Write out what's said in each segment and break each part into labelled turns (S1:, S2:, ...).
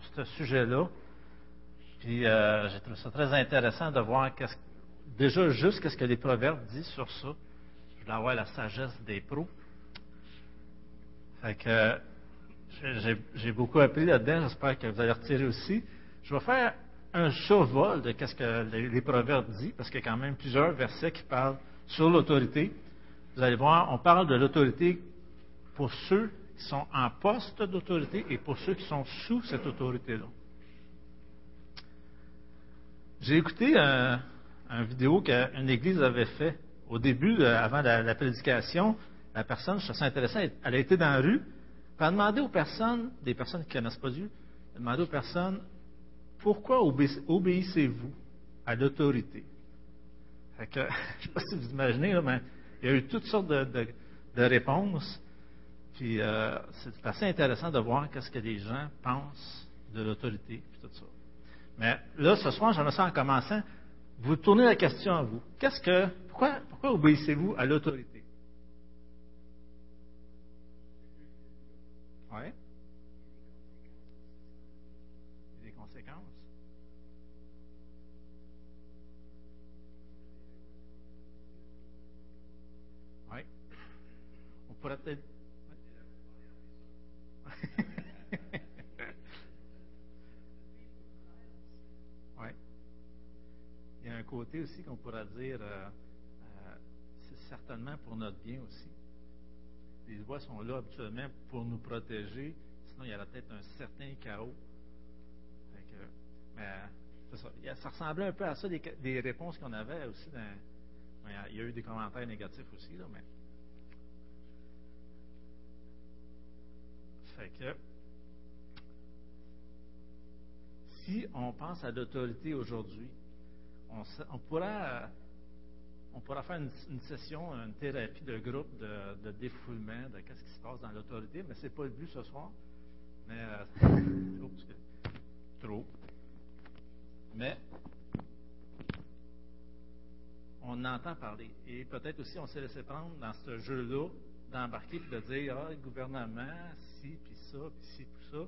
S1: sur ce sujet-là. Puis euh, j'ai trouvé ça très intéressant de voir déjà juste qu'est-ce que les proverbes disent sur ça. Je voulais avoir la sagesse des pros. Fait que j'ai beaucoup appris là-dedans. J'espère que vous allez retirer aussi. Je vais faire un survol de qu'est-ce que les, proverbes disent, parce qu'il y a quand même plusieurs versets qui parlent sur l'autorité. Vous allez voir, on parle de l'autorité pour ceux sont en poste d'autorité et pour ceux qui sont sous cette autorité-là. J'ai écouté un, vidéo qu'une église avait fait au début, euh, avant la, prédication. La personne, je trouve ça intéressant, elle a été dans la rue, elle a demandé aux personnes, des personnes qui ne connaissent pas Dieu, elle a demandé aux personnes pourquoi obéissez-vous à l'autorité? je ne sais pas si vous imaginez, mais il y a eu toutes sortes de, réponses. Puis euh, c'est assez intéressant de voir qu'est-ce que les gens pensent de l'autorité et tout ça. Mais là, ce soir, j'aimerais ça en commençant, vous tournez la question à vous. Qu'est-ce que, pourquoi, pourquoi obéissez-vous à l'autorité? Oui. Des conséquences. Oui. On pourrait peut-être. oui. Il y a un aussi qu'on pourrait dire, euh, euh, c'est certainement pour notre bien aussi les voix sont là habituellement pour nous protéger, sinon il y aurait peut-être un certain chaos. mais ça. ressemblait un peu à ça, des, réponses qu'on avait aussi il y a eu des commentaires négatifs aussi, là, mais. Fait que. Si on pense à l'autorité aujourd'hui, on, pourra on pourra faire une, session, une thérapie de groupe de, défoulement de qu'est-ce qui se passe dans l'autorité, mais ce n'est pas le but ce soir. Mais euh, trop. Mais on entend parler. Et peut-être aussi on s'est laissé prendre dans ce jeu-là d'embarquer et de dire Ah, le gouvernement, si, puis ça, puis ci, puis ça.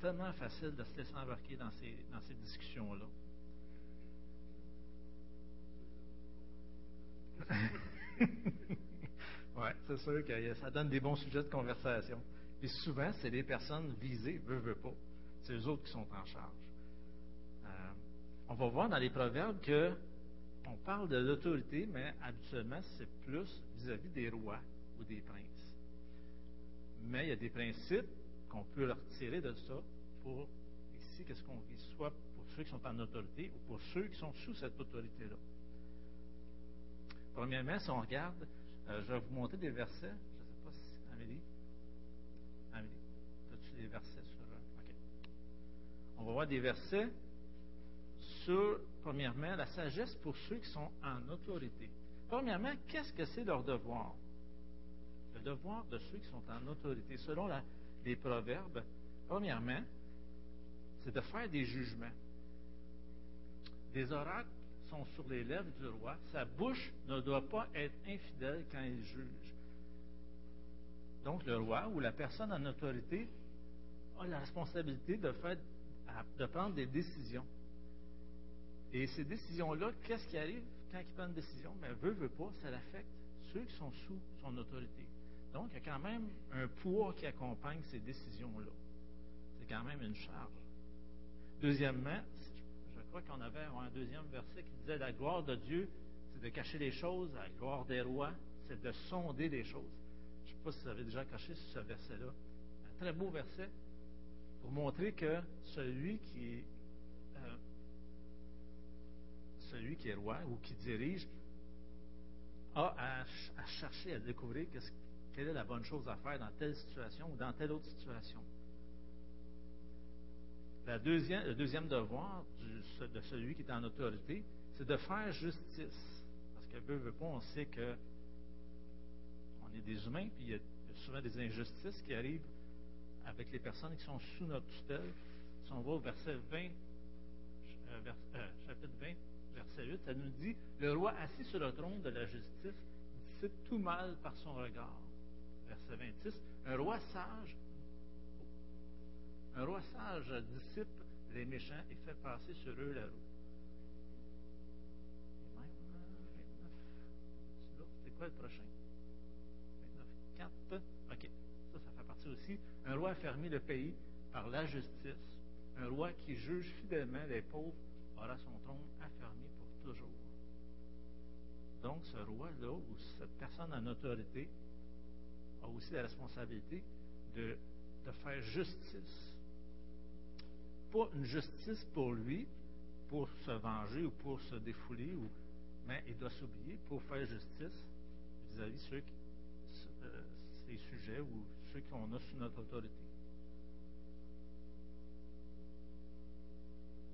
S1: Tellement facile de se laisser embarquer dans ces, dans ces discussions-là. oui, c'est sûr que ça donne des bons sujets de conversation. Et souvent, c'est les personnes visées, veut, veut pas. C'est eux autres qui sont en charge. Euh, on va voir dans les proverbes que on parle de l'autorité, mais habituellement, c'est plus vis-à-vis des rois ou des princes. Mais il y a des principes qu'on peut leur tirer de ça pour, ici, qu'est-ce qu'on dit, soit pour ceux qui sont en autorité ou pour ceux qui sont sous cette autorité-là. Premièrement, si on regarde, euh, je vais vous montrer des versets. Je ne sais pas si. Amélie? Amélie, as-tu des versets. Euh, OK. On va voir des versets sur, premièrement, la sagesse pour ceux qui sont en autorité. Premièrement, qu'est-ce que c'est leur devoir? Le devoir de ceux qui sont en autorité. Selon les proverbes, premièrement, c'est de faire des jugements. Des oracles sont sur les lèvres du roi, sa bouche ne doit pas être infidèle quand il juge. Donc le roi ou la personne en autorité a la responsabilité de, faire, de prendre des décisions. Et ces décisions-là, qu'est-ce qui arrive quand il prend une décision? Mais veut, veut pas, ça l'affecte ceux qui sont sous son autorité. Donc, il y a quand même un poids qui accompagne ces décisions-là. C'est quand même une charge. Deuxièmement, crois qu'on avait un deuxième verset qui disait La gloire de Dieu, c'est de cacher les choses, la gloire des rois, c'est de sonder les choses. Je ne sais pas si vous avez déjà caché ce verset-là. Un très beau verset pour montrer que celui qui est, euh, celui qui est roi ou qui dirige a à, chercher à découvrir quelle est la bonne chose à faire dans telle situation ou dans telle autre situation le deuxième devoir de celui qui est en autorité, c'est de faire justice. Parce que veut, veut pas, on sait que on est des humains, puis il y a souvent des injustices qui arrivent avec les personnes qui sont sous notre tutelle. Si on va au verset 20, euh, euh, chapitre 20, verset 8, ça nous dit Le roi assis sur le trône de la justice dissipe tout mal par son regard. Verset 26, un roi sage sages dissipent les méchants et fait passer sur eux la roue. Et même, euh, 29, c'est quoi le prochain? 29, 4. OK, ça, ça fait partie aussi. Un roi a fermé le pays par la justice. Un roi qui juge fidèlement les pauvres aura son trône affermi pour toujours. Donc, ce roi-là, ou cette personne en autorité, aussi la responsabilité de, de faire justice. Pas une justice pour lui, pour se venger ou pour se défouler, ou, mais il doit s'oublier pour faire justice vis-à-vis ceux qui, euh, ces sujets ou ceux qu'on a sous notre autorité.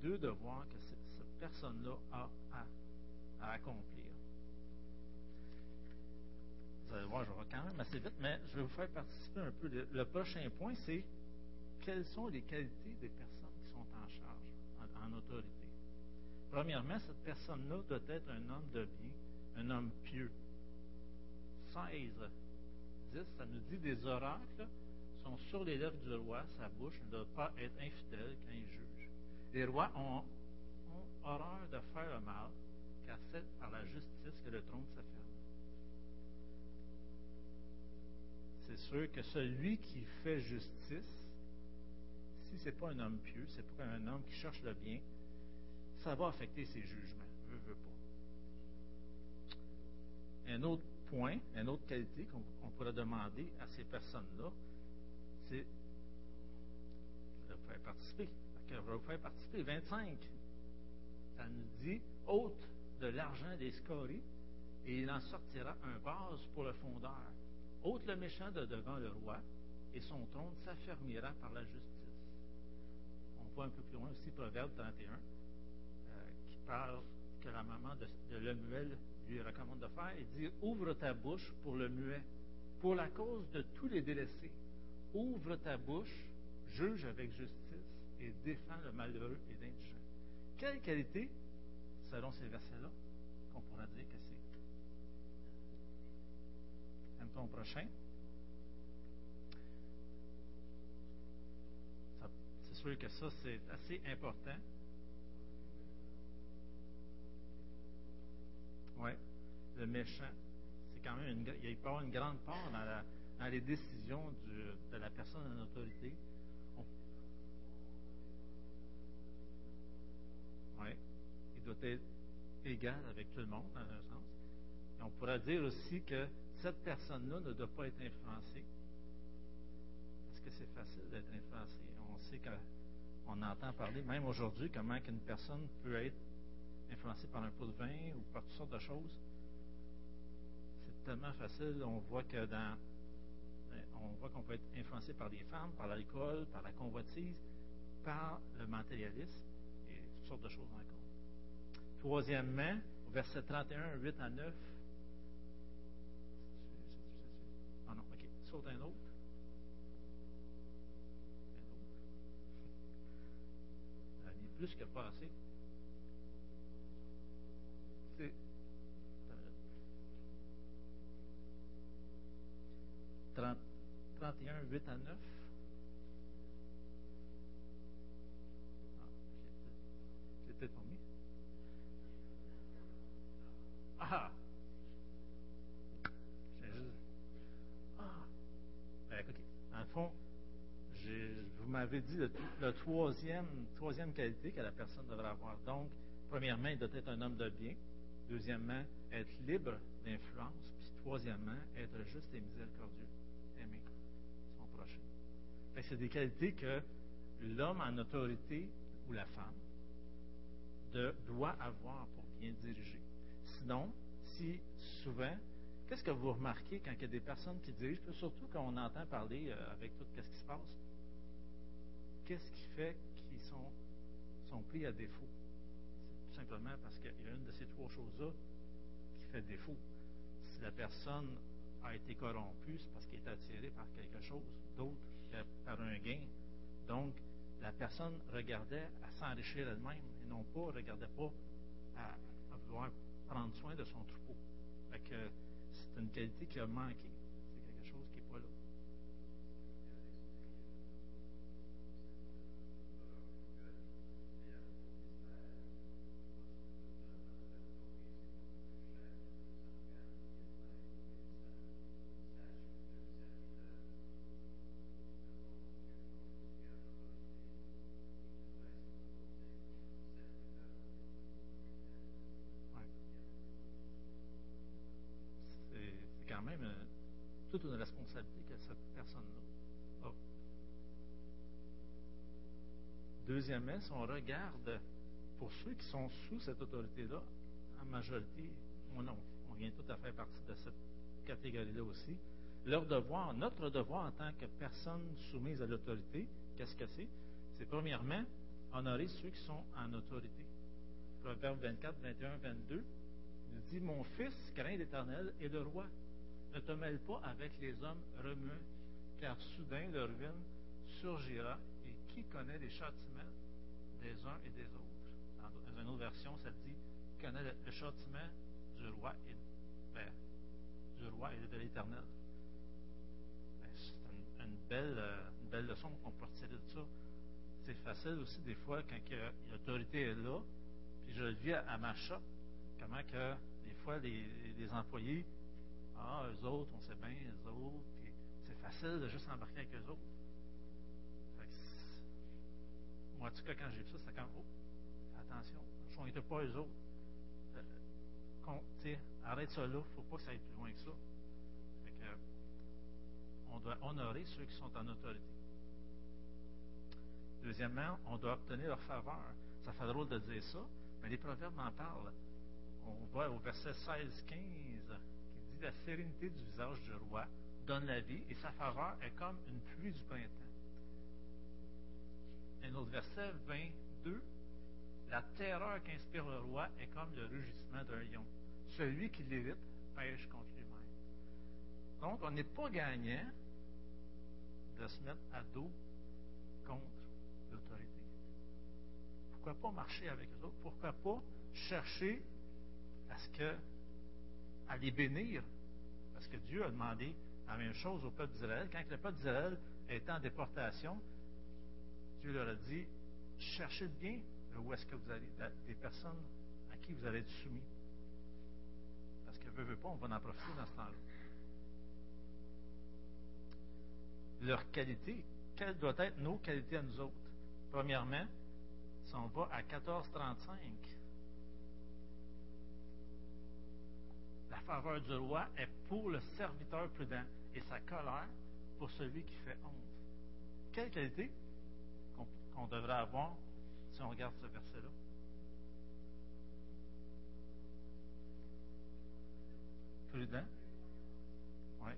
S1: Deux devoirs que cette personne-là a à accomplir vous allez voir, je vais quand même assez vite, mais je vais vous faire participer un peu. Le, prochain point, c'est quelles sont les qualités des personnes qui sont en charge, en, autorité? Premièrement, cette personne-là doit être un homme de bien, un homme pieux. 16, 10, ça nous dit des oracles sont sur les lèvres du roi, sa bouche ne doit pas être infidèle quand il juge. Les rois ont, ont horreur de faire le mal, car c'est par la justice que le trône s'affaire. Sûr que celui qui fait justice, si ce n'est pas un homme pieux, c'est pas un homme qui cherche le bien, ça va affecter ses jugements. Veux, veux pas. Un autre point, une autre qualité qu'on pourrait demander à ces personnes-là, c'est. Vous faire participer. Faire participer. 25. Ça nous dit ôte de l'argent des scories et il en sortira un vase pour le fondeur ôte le méchant de devant le roi, et son trône s'affermira par la justice. On voit un peu plus loin aussi Proverbe 31, euh, qui parle que la maman de, de Lemuel lui recommande de faire. Il dit Ouvre ta bouche pour le muet, pour la cause de tous les délaissés. Ouvre ta bouche, juge avec justice et défends le malheureux et l'indigent. Quelle qualité, selon ces versets-là, qu'on pourra dire que c'est prochain. C'est sûr que ça, c'est assez important. Oui, le méchant, c'est quand même une, il peut avoir une grande part dans, les décisions de la personne en autorité. Oui, il doit être égal avec tout le monde, dans un sens. Et on pourrait dire aussi que cette personne-là ne doit pas être influencée. Parce que c'est facile d'être influencé. On sait qu'on entend parler, même aujourd'hui, comment une personne peut être influencée par un pot de vin ou par toutes sortes de choses. C'est tellement facile. On voit que dans on voit qu'on peut être influencé par les femmes, par l'alcool, par la convoitise, par le matérialisme et toutes sortes de choses encore. Troisièmement, au verset 31, 8 à 9, saute un autre. Un autre. Plus que pas assez. C'est. 30, 31, 8 à 9. M'avez dit la troisième, troisième qualité que la personne devrait avoir. Donc, premièrement, il doit être un homme de bien. Deuxièmement, être libre d'influence. Puis troisièmement, être juste et miséricordieux. Aimer son prochain. C'est des qualités que l'homme en autorité ou la femme doit avoir pour bien diriger. Sinon, si souvent Qu'est-ce que vous remarquez quand il y a des personnes qui dirigent, surtout quand on entend parler euh, avec tout ce qui se passe? Qu'est-ce qui fait qu'ils sont, pris à défaut? C'est tout simplement parce qu'il y a une de ces trois choses-là qui fait défaut. Si la personne a été corrompue, c'est parce qu'elle est attirée par quelque chose d'autre par un gain. Donc, la personne regardait à s'enrichir elle-même et non pas, regardait pas à, vouloir prendre soin de son troupeau. C'est une qualité qui a manqué. Toute une responsabilité que cette personne-là a. Deuxièmement, si on regarde pour ceux qui sont sous cette autorité-là, en majorité, on, on vient tout à fait partie de cette catégorie-là aussi. Leur devoir, notre devoir en tant que personne soumise à l'autorité, qu'est-ce que c'est? C'est premièrement honorer ceux qui sont en autorité. Proverbe 24, 21, 22 nous dit Mon fils, craint l'Éternel et le roi. Ne te mêle pas avec les hommes remuants, car soudain leur ruine surgira. Et qui connaît les châtiments des uns et des autres? Dans une autre version, ça dit connaît le, châtiment du roi et ben, du roi et de l'Éternel. Ben, c'est une, belle, euh, une belle leçon qu'on peut retirer de ça. C'est facile aussi des fois quand l'autorité est là, puis je le vis à, ma shop, comment que des fois les, employés, ah, eux autres, on sait bien, eux autres, puis c'est facile de juste embarquer avec eux autres. moi, en tout cas, quand j'ai vu ça, c'était quand, oh, attention, on n'était pas eux autres. Euh, arrête ça là, faut pas que ça aille plus loin que ça. Fait que, on doit honorer ceux qui sont en autorité. Deuxièmement, on doit obtenir leur faveur. Ça fait drôle de dire ça, mais les proverbes en parlent. On voit au verset 16-15 qui dit La sérénité du visage du roi donne la vie et sa faveur est comme une pluie du printemps. Un autre verset 22 La terreur qu'inspire le roi est comme le rugissement d'un lion. Celui qui l'évite pêche contre lui-même. Donc, on n'est pas gagnant de se mettre à dos contre l'autorité. Pourquoi pas marcher avec eux autres? Pourquoi pas chercher que, à les bénir? Parce que Dieu a demandé la même chose au peuple d'Israël. Quand le peuple d'Israël était en déportation, Dieu leur a dit, cherchez bien où est-ce que vous allez, des personnes à qui vous allez être soumis. Parce que, veut, veut pas, on va en profiter dans ce temps-là. Leur qualité, quelles doivent être nos qualités à nous autres? Premièrement, si on va à 1435, faveur du roi est pour le serviteur prudent et sa colère pour celui qui fait honte. Quelle qualité qu'on devrait avoir si on regarde ce verset-là? Prudent? Oui.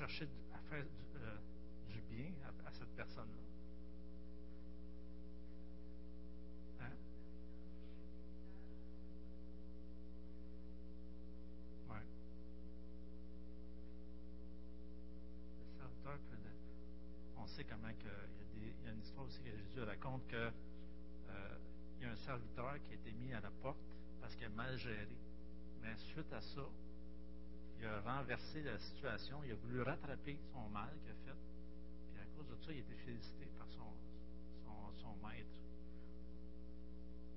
S1: Chercher à faire du, euh, bien à, cette personne-là. Hein? On sait comment que, il y a une histoire aussi que Jésus raconte que euh, il y a un serviteur qui a été mis à la porte parce qu'il a mal géré. Mais suite à ça, il a renversé la situation, il a voulu rattraper son mal qu'il a fait, puis à cause de ça, il a été félicité par son, son, son maître.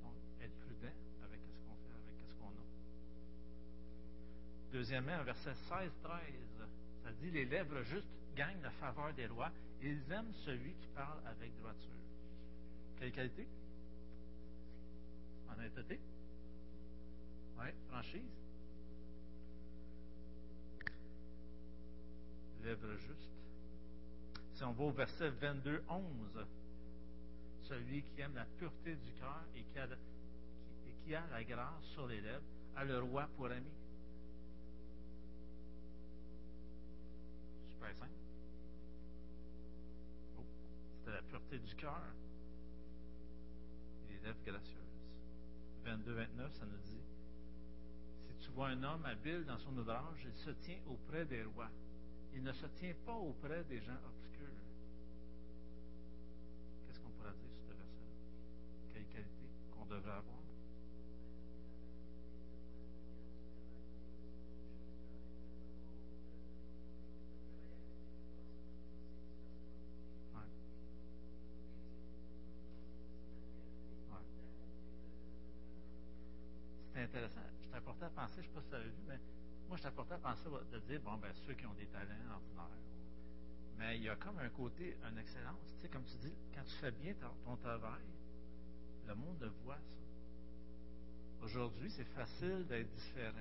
S1: Donc, être prudent avec ce qu'on fait, avec ce qu'on a. Deuxièmement, verset 16-13, ça dit Les lèvres justes gagnent la faveur des rois, ils aiment celui qui parle avec droiture. Quelle qualité? Honnêteté? Oui, franchise? Lèvres justes. Si on va au verset 22, 11, celui qui aime la pureté du cœur et qui a, et qui a la grâce sur les lèvres a le roi pour ami. Super simple. Oh, c'était la pureté du cœur et les lèvres gracieuses. 22, 29, ça nous dit Si tu vois un homme habile dans son ouvrage, il se tient auprès des rois il ne se tient pas auprès des gens obscurs. Qu'est-ce qu'on pourrait dire sur ce verset? Quelle qualité qu'on devrait avoir? Intéressant. C'est important à penser, je ne sais pas si ça a vu, mais je t'apportais à penser de dire, bon, ben, ceux qui ont des talents ordinaires. Mais il y a comme un côté, une excellence. Tu sais, comme tu dis, quand tu fais bien ton travail, le monde voit, ça. Aujourd'hui, c'est facile d'être différent.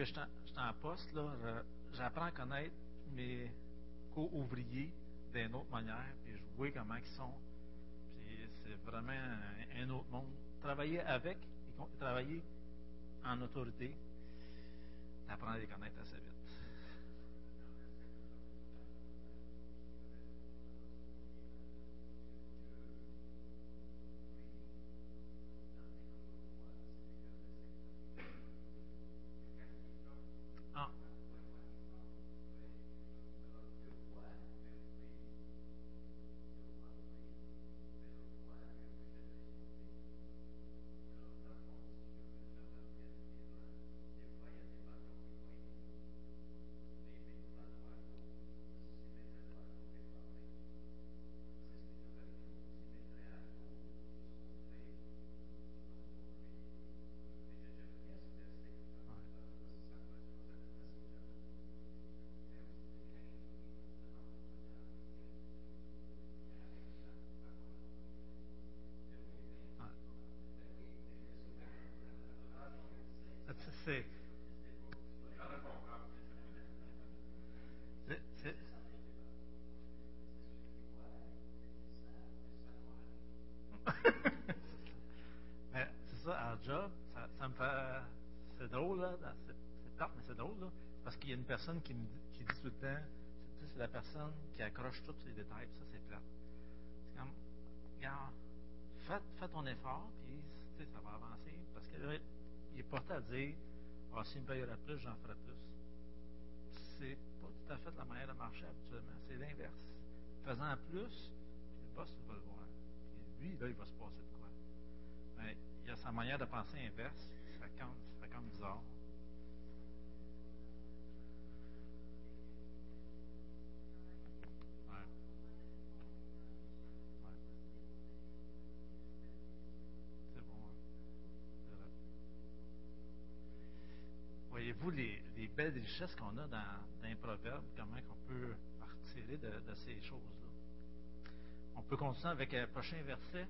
S1: Que je suis en poste, là, j'apprends à connaître mes co-ouvriers d'une autre manière, puis je vois comment ils sont. c'est vraiment un, autre monde. Travailler avec, travailler en autorité, tu apprends à les connaître assez vite. Personne qui me qui dit tout le temps c'est la personne qui accroche tous les détails, ça, c'est plat. C'est comme, regarde, fais, ton effort, puis ça va avancer. Parce qu'il est porté à dire ah, s'il me payera plus, j'en ferai plus. C'est pas tout à fait la manière de marcher habituellement. C'est l'inverse. Faisant plus, le boss va le voir. Puis lui, là, il va se passer de quoi. Mais il y a sa manière de penser inverse. Ça comme, ça comme bizarre. Vous les, belles richesses qu'on a dans, dans proverbe, comment on peut retirer de, ces choses-là? On peut continuer avec le prochain verset.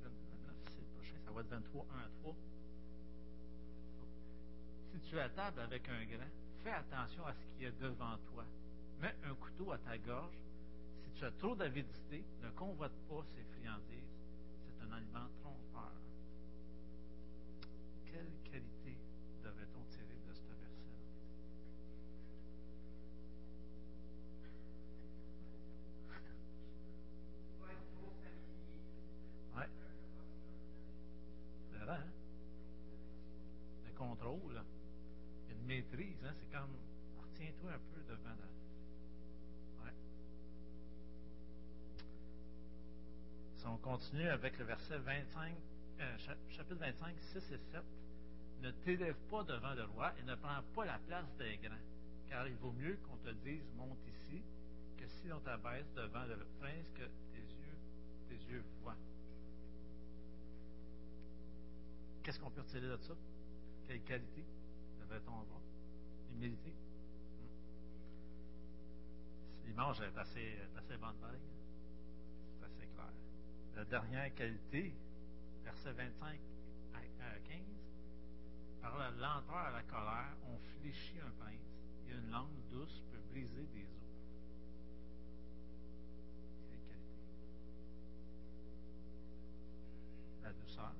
S1: C'est le prochain, ça va être 23, 1 à 3. Si tu es à table avec un grand, fais attention à ce qui est devant toi. Mets un couteau à ta gorge. Si tu as trop d'avidité, ne convoite pas ces friandises. C'est un aliment trompeur. C'est comme, retiens-toi un peu devant la... Si on continue avec le verset 25, euh, chapitre 25, 6 et 7, ne t'élève pas devant le roi et ne prends pas la place des grands, car il vaut mieux qu'on te dise monte ici que si on t'abaisse devant le prince que tes yeux, tes yeux voient. Qu'est-ce qu'on peut retirer de ça? Quelle qualité devrait-on avoir? Hmm? L'image est assez, assez bonne, C'est assez clair. La dernière qualité, verset 25 à 15, par la lenteur à la colère, on fléchit un prince, et une langue douce peut briser des os. La douceur.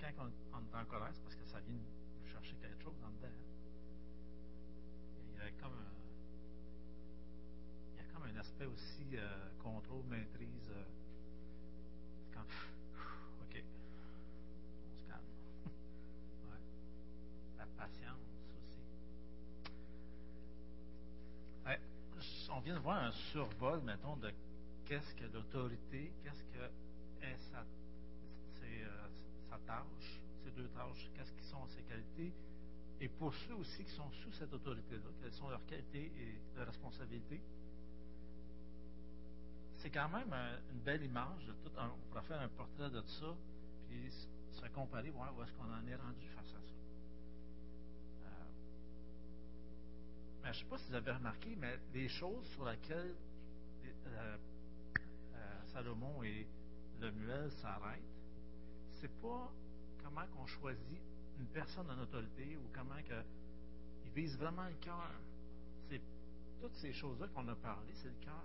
S1: Quand on, est en colère, c'est parce que ça vient nous chercher quelque chose en dedans. Il y a comme un, il y a comme un aspect aussi euh, contrôle, maîtrise. Euh, c'est comme, OK, on se calme. La patience aussi. On vient de voir un survol, mettons, de qu'est-ce que l'autorité, qu'est-ce que tâche, ces deux tâches, qu'est-ce qui sont ses qualités, et pour ceux aussi qui sont sous cette autorité-là, quelles sont leurs qualités et leurs responsabilités. C'est quand même une belle image de tout. on pourrait faire un portrait de ça, puis se comparer, voir où est-ce qu'on en est rendu face à ça. Euh, mais je ne sais pas si vous avez remarqué, mais les choses sur lesquelles euh, Salomon et Lemuel s'arrêtent, c'est pas comment qu'on choisit une personne en autorité ou comment que, il vise vraiment le cœur. C'est toutes ces choses-là qu'on a parlé, c'est le cœur.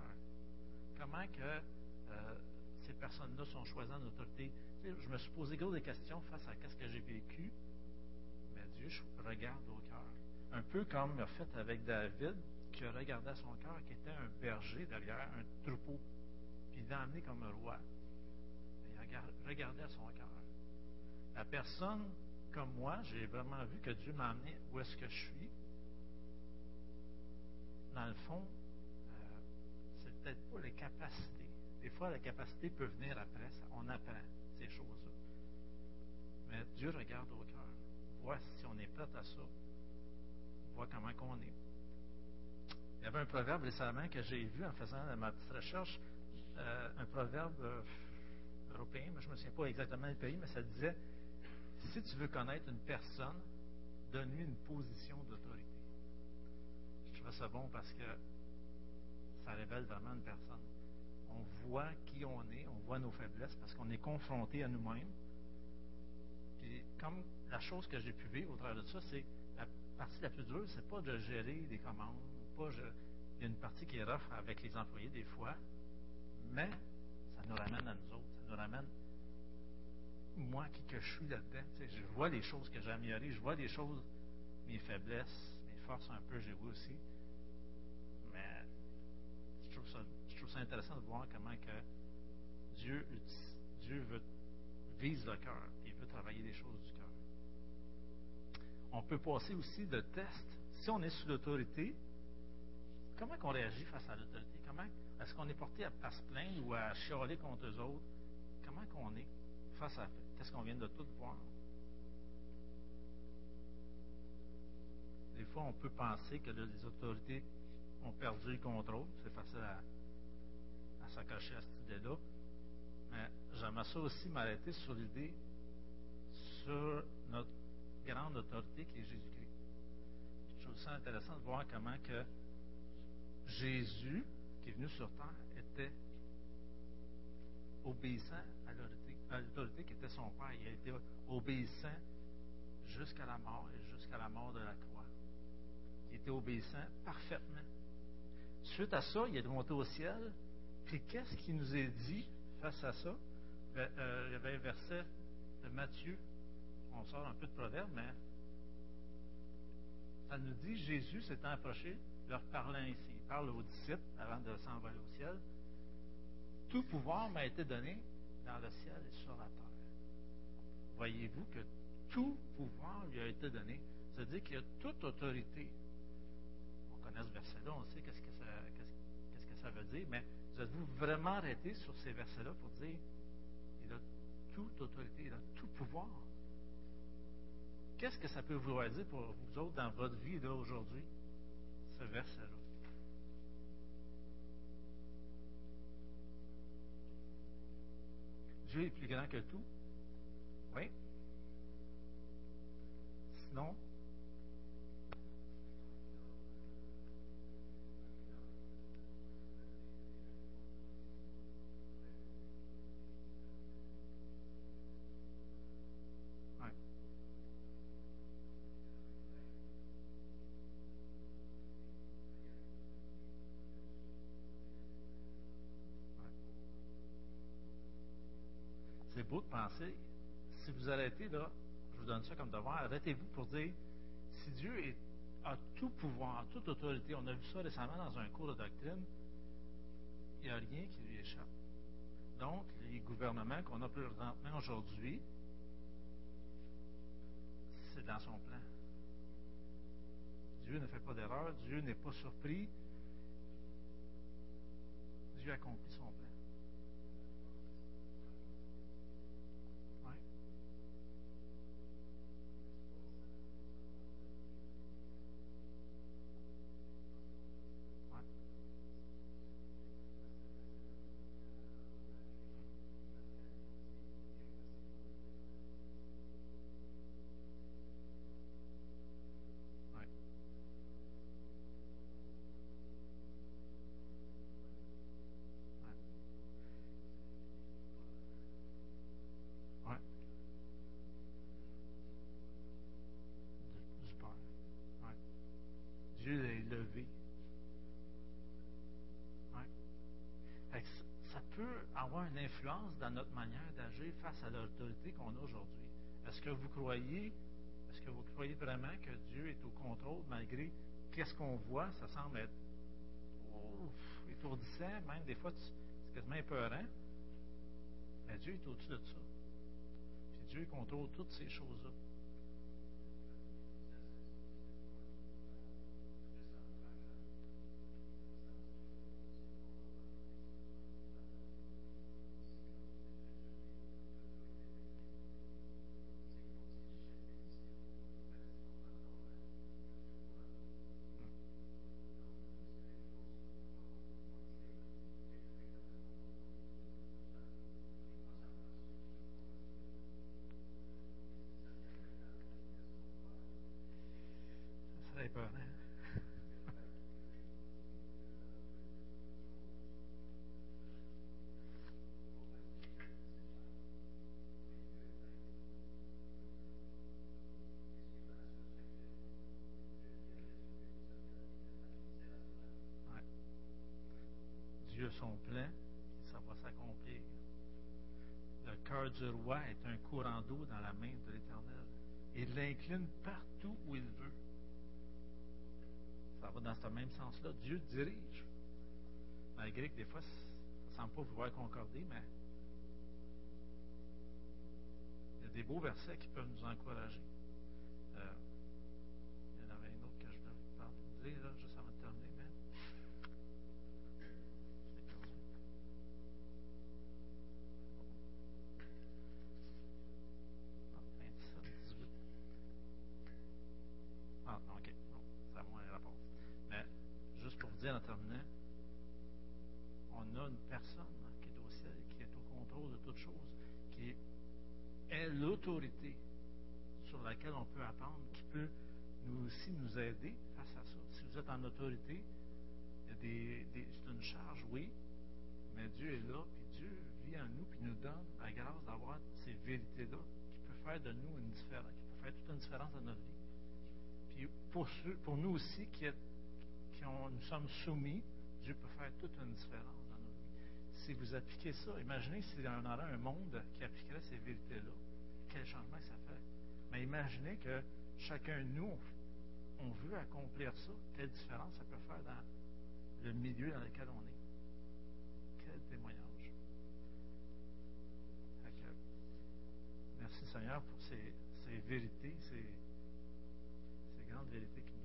S1: Comment que euh, ces personnes-là sont choisies en autorité. je me suis posé gros des questions face à ce que j'ai vécu, mais Dieu je regarde au cœur. Un peu comme il a fait avec David, qui à son cœur, qui était un berger derrière un troupeau, puis il l'a amené comme un roi. Regardé à son cœur. La personne comme moi, j'ai vraiment vu que Dieu m'a amené où est-ce que je suis. Dans le fond, euh, c'est peut-être pas les capacités. Des fois, la capacité peut venir après. Ça. On apprend ces choses-là. Mais Dieu regarde au cœur. Voit si on est prêt à ça. Voit comment qu'on est. Il y avait un proverbe récemment que j'ai vu en faisant ma petite recherche. Euh, un proverbe euh, je ne me souviens pas exactement du pays, mais ça disait si tu veux connaître une personne, donne-lui une position d'autorité. Je trouve ça bon parce que ça révèle vraiment une personne. On voit qui on est, on voit nos faiblesses parce qu'on est confronté à nous-mêmes. Puis, comme la chose que j'ai pu vivre au travers de ça, c'est la partie la plus dure, c'est pas de gérer des commandes, pas il y a une partie qui est rough avec les employés des fois, mais ça nous ramène à nous autres, ramène moi qui que je suis là-dedans. Je vois les choses que j'ai améliorées, je vois les choses, mes faiblesses, mes forces un peu, j'ai vu aussi. Mais je trouve, ça, intéressant de voir comment que Dieu, veut, vise le cœur et veut travailler les choses du cœur. On peut passer aussi de tests. Si on est sous l'autorité, comment qu'on réagit face à l'autorité? Comment est-ce qu'on est porté à, à, se plaindre ou à chialer contre eux autres? Comment qu'on est face à qu'est-ce qu'on vient de tout voir? fois, on peut penser que les autorités ont perdu le contrôle. C'est facile à, à s'accrocher à cette idée-là. Mais j'aimerais ça aussi m'arrêter sur l'idée sur notre grande autorité qui est Jésus-Christ. Je trouve ça intéressant de voir comment que Jésus, qui est venu sur terre, était obéissant l'autorité qui était son Père. Il a été obéissant jusqu'à la mort et jusqu'à la mort de la croix. Il était obéissant parfaitement. Suite à ça, il est monté au ciel. Puis qu'est-ce qui nous est dit face à ça? Euh, il y avait un verset de Matthieu. On sort un peu de proverbe, mais ça nous dit Jésus s'étant approché, leur parlant ici. Il parle aux disciples avant de s'envoler au ciel. Tout pouvoir m'a été donné dans le ciel et sur la terre. Voyez-vous que tout pouvoir lui a été donné. C'est-à-dire qu'il y a toute autorité. On connaît ce verset-là, on sait qu'est-ce que ça, qu'est-ce, que ça veut dire, mais vous êtes-vous vraiment arrêté sur ces versets-là pour dire il a toute autorité, il a tout pouvoir? Qu'est-ce que ça peut vouloir dire pour vous autres dans votre vie là aujourd'hui, ce verset-là? Dieu est plus grand que tout. Oui. Sinon, ouais. C'est beau de penser, si vous arrêtez là, je vous donne ça comme devoir, arrêtez-vous pour dire, si Dieu est, a tout pouvoir, toute autorité, on a vu ça récemment dans un cours de doctrine, il n'y a rien qui lui échappe. Donc, les gouvernements qu'on a présentement aujourd'hui, c'est dans son plan. Dieu ne fait pas d'erreur, Dieu n'est pas surpris. Dieu accomplit son plan. Dans notre manière d'agir face à l'autorité qu'on a aujourd'hui. Est-ce que vous croyez, est-ce que vous croyez vraiment que Dieu est au contrôle malgré qu'est-ce qu'on voit? Ça semble être étourdissant, même des fois c'est quasiment épeurant. Mais Dieu est au-dessus de ça. Puis Dieu contrôle toutes ces choses-là. Ça va s'accomplir. Le cœur du roi est un courant d'eau dans la main de l'Éternel. Il l'incline partout où il veut. Ça va dans ce même sens-là. Dieu dirige. Malgré que des fois, ça ne semble pas vouloir concorder, mais il y a des beaux versets qui peuvent nous encourager. Une personne qui est au ciel, qui est au contrôle de toutes choses, qui est l'autorité sur laquelle on peut apprendre, qui peut nous aussi nous aider face à ça. Si vous êtes en autorité, c'est une charge, oui, mais Dieu est là, puis Dieu vit en nous, puis nous donne la grâce d'avoir ces vérités-là qui peut faire de nous une différence, qui peut faire toute une différence dans notre vie. Puis pour, pour nous aussi qui, nous sommes soumis, Dieu peut faire toute une différence dans. Si vous appliquez ça, imaginez si on aurait un monde qui appliquerait ces vérités-là, quel changement ça fait. Mais imaginez que chacun de nous, on veut accomplir ça, quelle différence ça peut faire dans le milieu dans lequel on est. Quel témoignage. merci Seigneur pour ces, vérités, ces, ces grandes vérités qui nous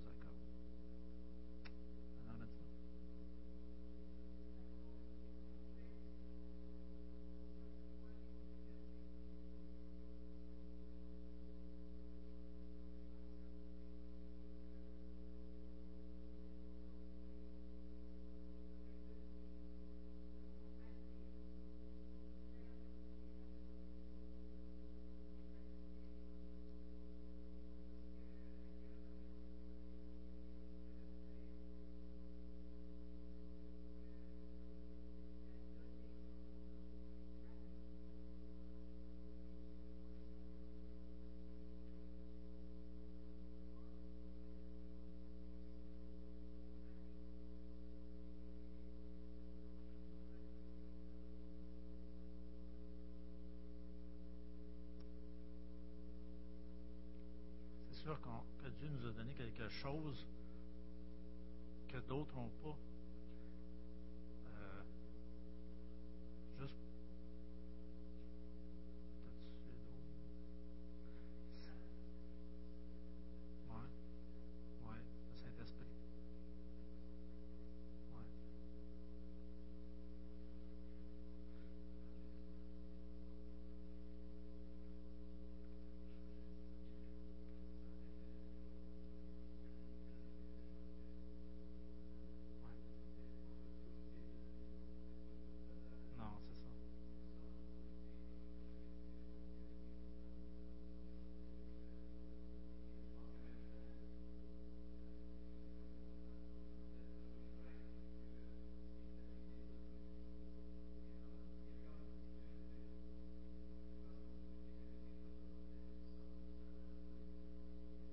S1: que Dieu nous a donné quelque chose que d'autres n'ont pas. Euh, juste. Ouais. Ouais. Le Saint-Esprit. Ouais. Non, c'est ça.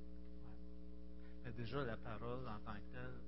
S1: Ouais. Mais déjà, la parole en tant que telle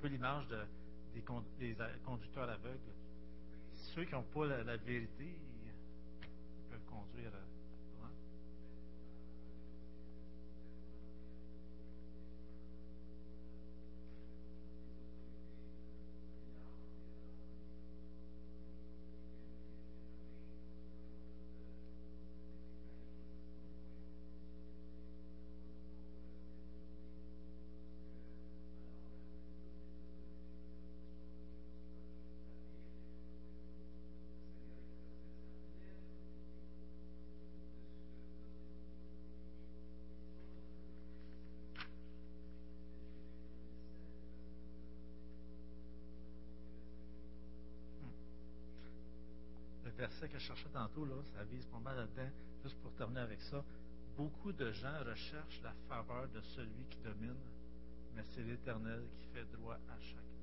S2: peu l'image de, des, conducteurs aveugles. Ceux qui n'ont pas la, vérité, ils peuvent conduire. Verset que je cherchais tantôt, là, ça vise pas mal là-dedans. Juste pour terminer avec ça, beaucoup de gens recherchent la faveur de celui qui domine, mais c'est l'Éternel qui fait droit à chacun.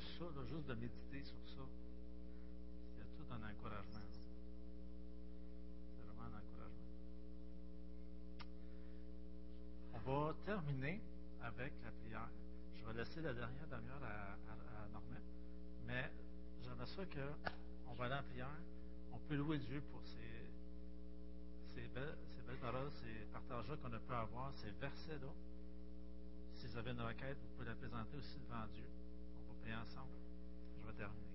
S2: Juste ça, juste de méditer sur ça, c'est tout un encouragement. C'est vraiment un encouragement. On va terminer avec la prière. Je vais laisser la dernière demi-heure à, à, mais j'aimerais ça qu'on va aller en prière. On peut louer Dieu pour ces, belles, ces belles paroles, ces partages qu'on a pu avoir, ces versets-là. Si vous avez une requête, vous pouvez la présenter aussi devant Dieu ensemble. Je vais terminer.